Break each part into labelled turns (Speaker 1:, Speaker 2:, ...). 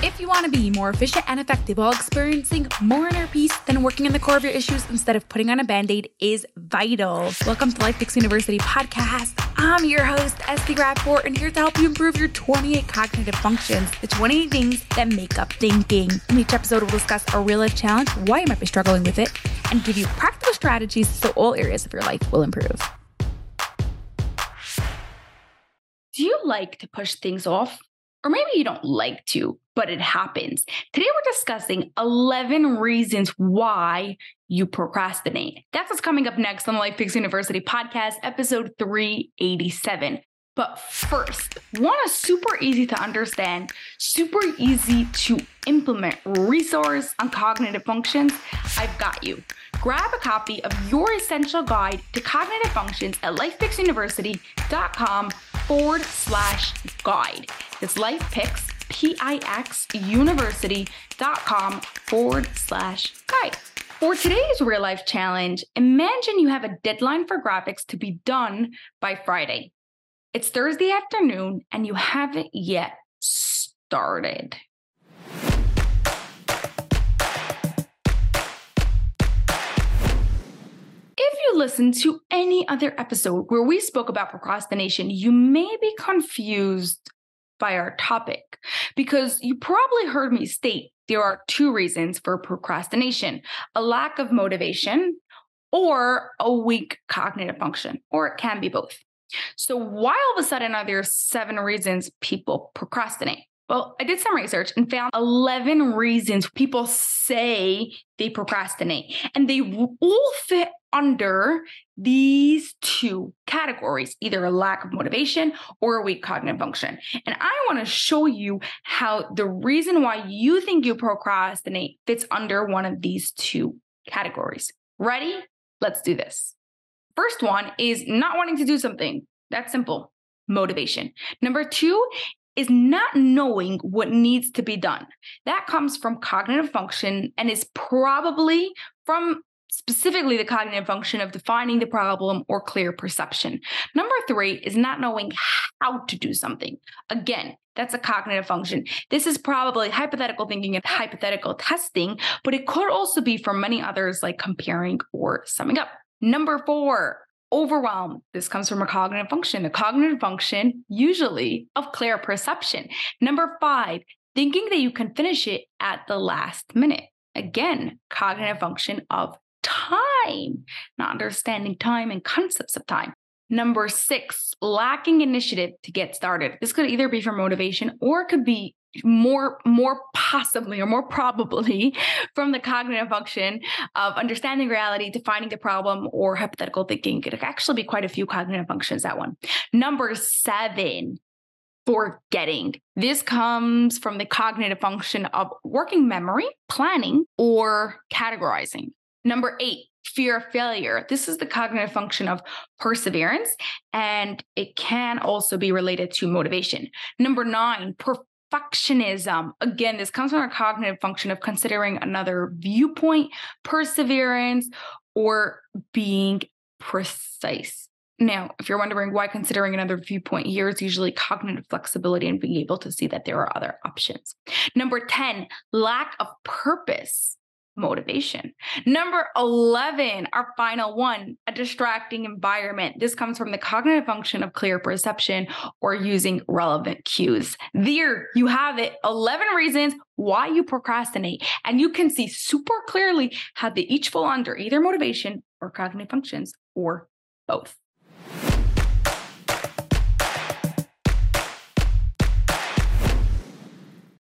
Speaker 1: If you want to be more efficient and effective while experiencing more inner peace, then working on the core of your issues instead of putting on a band aid is vital. Welcome to LifePix University podcast. I'm your host, Esty Rapport, and here to help you improve your 28 cognitive functions, the 28 things that make up thinking. In each episode, we'll discuss a real life challenge, why you might be struggling with it, and give you practical strategies so all areas of your life will improve. Do you like to push things off? Or maybe you don't like to, but it happens. Today, we're discussing 11 reasons why you procrastinate. That's what's coming up next on the LifePix University podcast, episode 387. But first, want a super easy to understand, super easy to implement resource on cognitive functions? I've got you. Grab a copy of your essential guide to cognitive functions at lifepixuniversity.com forward slash guide. It's lifepix, P-I-X, university.com forward slash guide. For today's real life challenge, imagine you have a deadline for graphics to be done by Friday. It's Thursday afternoon and you haven't yet started. You listen to any other episode where we spoke about procrastination, you may be confused by our topic because you probably heard me state there are two reasons for procrastination a lack of motivation or a weak cognitive function, or it can be both. So, why all of a sudden are there seven reasons people procrastinate? Well, I did some research and found 11 reasons people say they procrastinate, and they all fit under these two categories either a lack of motivation or a weak cognitive function. And I want to show you how the reason why you think you procrastinate fits under one of these two categories. Ready? Let's do this. First one is not wanting to do something. That's simple. Motivation. Number two is not knowing what needs to be done. That comes from cognitive function and is probably from specifically the cognitive function of defining the problem or clear perception. Number three is not knowing how to do something. Again, that's a cognitive function. This is probably hypothetical thinking and hypothetical testing, but it could also be for many others like comparing or summing up. Number four, overwhelm. This comes from a cognitive function, a cognitive function usually of clear perception. Number five, thinking that you can finish it at the last minute. Again, cognitive function of time, not understanding time and concepts of time. Number six, lacking initiative to get started. This could either be for motivation or it could be more more possibly or more probably from the cognitive function of understanding reality defining the problem or hypothetical thinking it could actually be quite a few cognitive functions that one number seven forgetting this comes from the cognitive function of working memory planning or categorizing number eight fear of failure. This is the cognitive function of perseverance, and it can also be related to motivation. Number nine, perfectionism. Again, this comes from our cognitive function of considering another viewpoint, perseverance, or being precise. Now, if you're wondering why considering another viewpoint here is usually cognitive flexibility and being able to see that there are other options. Number 10, lack of purpose motivation. Number 11, our final one, a distracting environment. This comes from the cognitive function of clear perception or using relevant cues. There you have it 11 reasons why you procrastinate. And you can see super clearly how they each fall under either motivation or cognitive functions or both.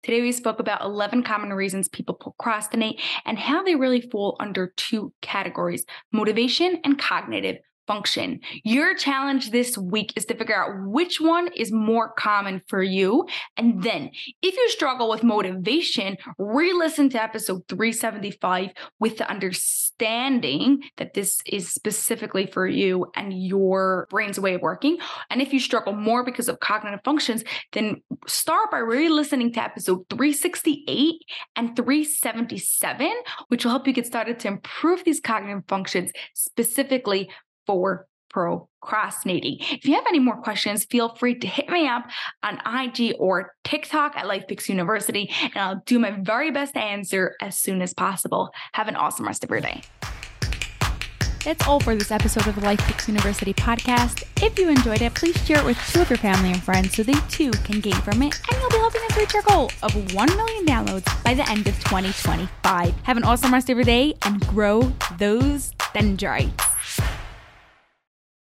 Speaker 1: Today, we spoke about 11 common reasons people procrastinate and how they really fall under two categories motivation and cognitive function. Your challenge this week is to figure out which one is more common for you. And then, if you struggle with motivation, re listen to episode 375 with the understanding that this is specifically for you and your brain's way of working. And if you struggle more because of cognitive functions, then start by re listening to episode 368 and 377, which will help you get started to improve these cognitive functions specifically for procrastinating. If you have any more questions, feel free to hit me up on IG or TikTok at LifePix University, and I'll do my very best to answer as soon as possible. Have an awesome rest of your day.
Speaker 2: That's all for this episode of the LifePix University podcast. If you enjoyed it, please share it with two of your family and friends so they too can gain from it, and you'll be helping us reach our goal of 1 million downloads by the end of 2025. Have an awesome rest of your day and grow those dendrites.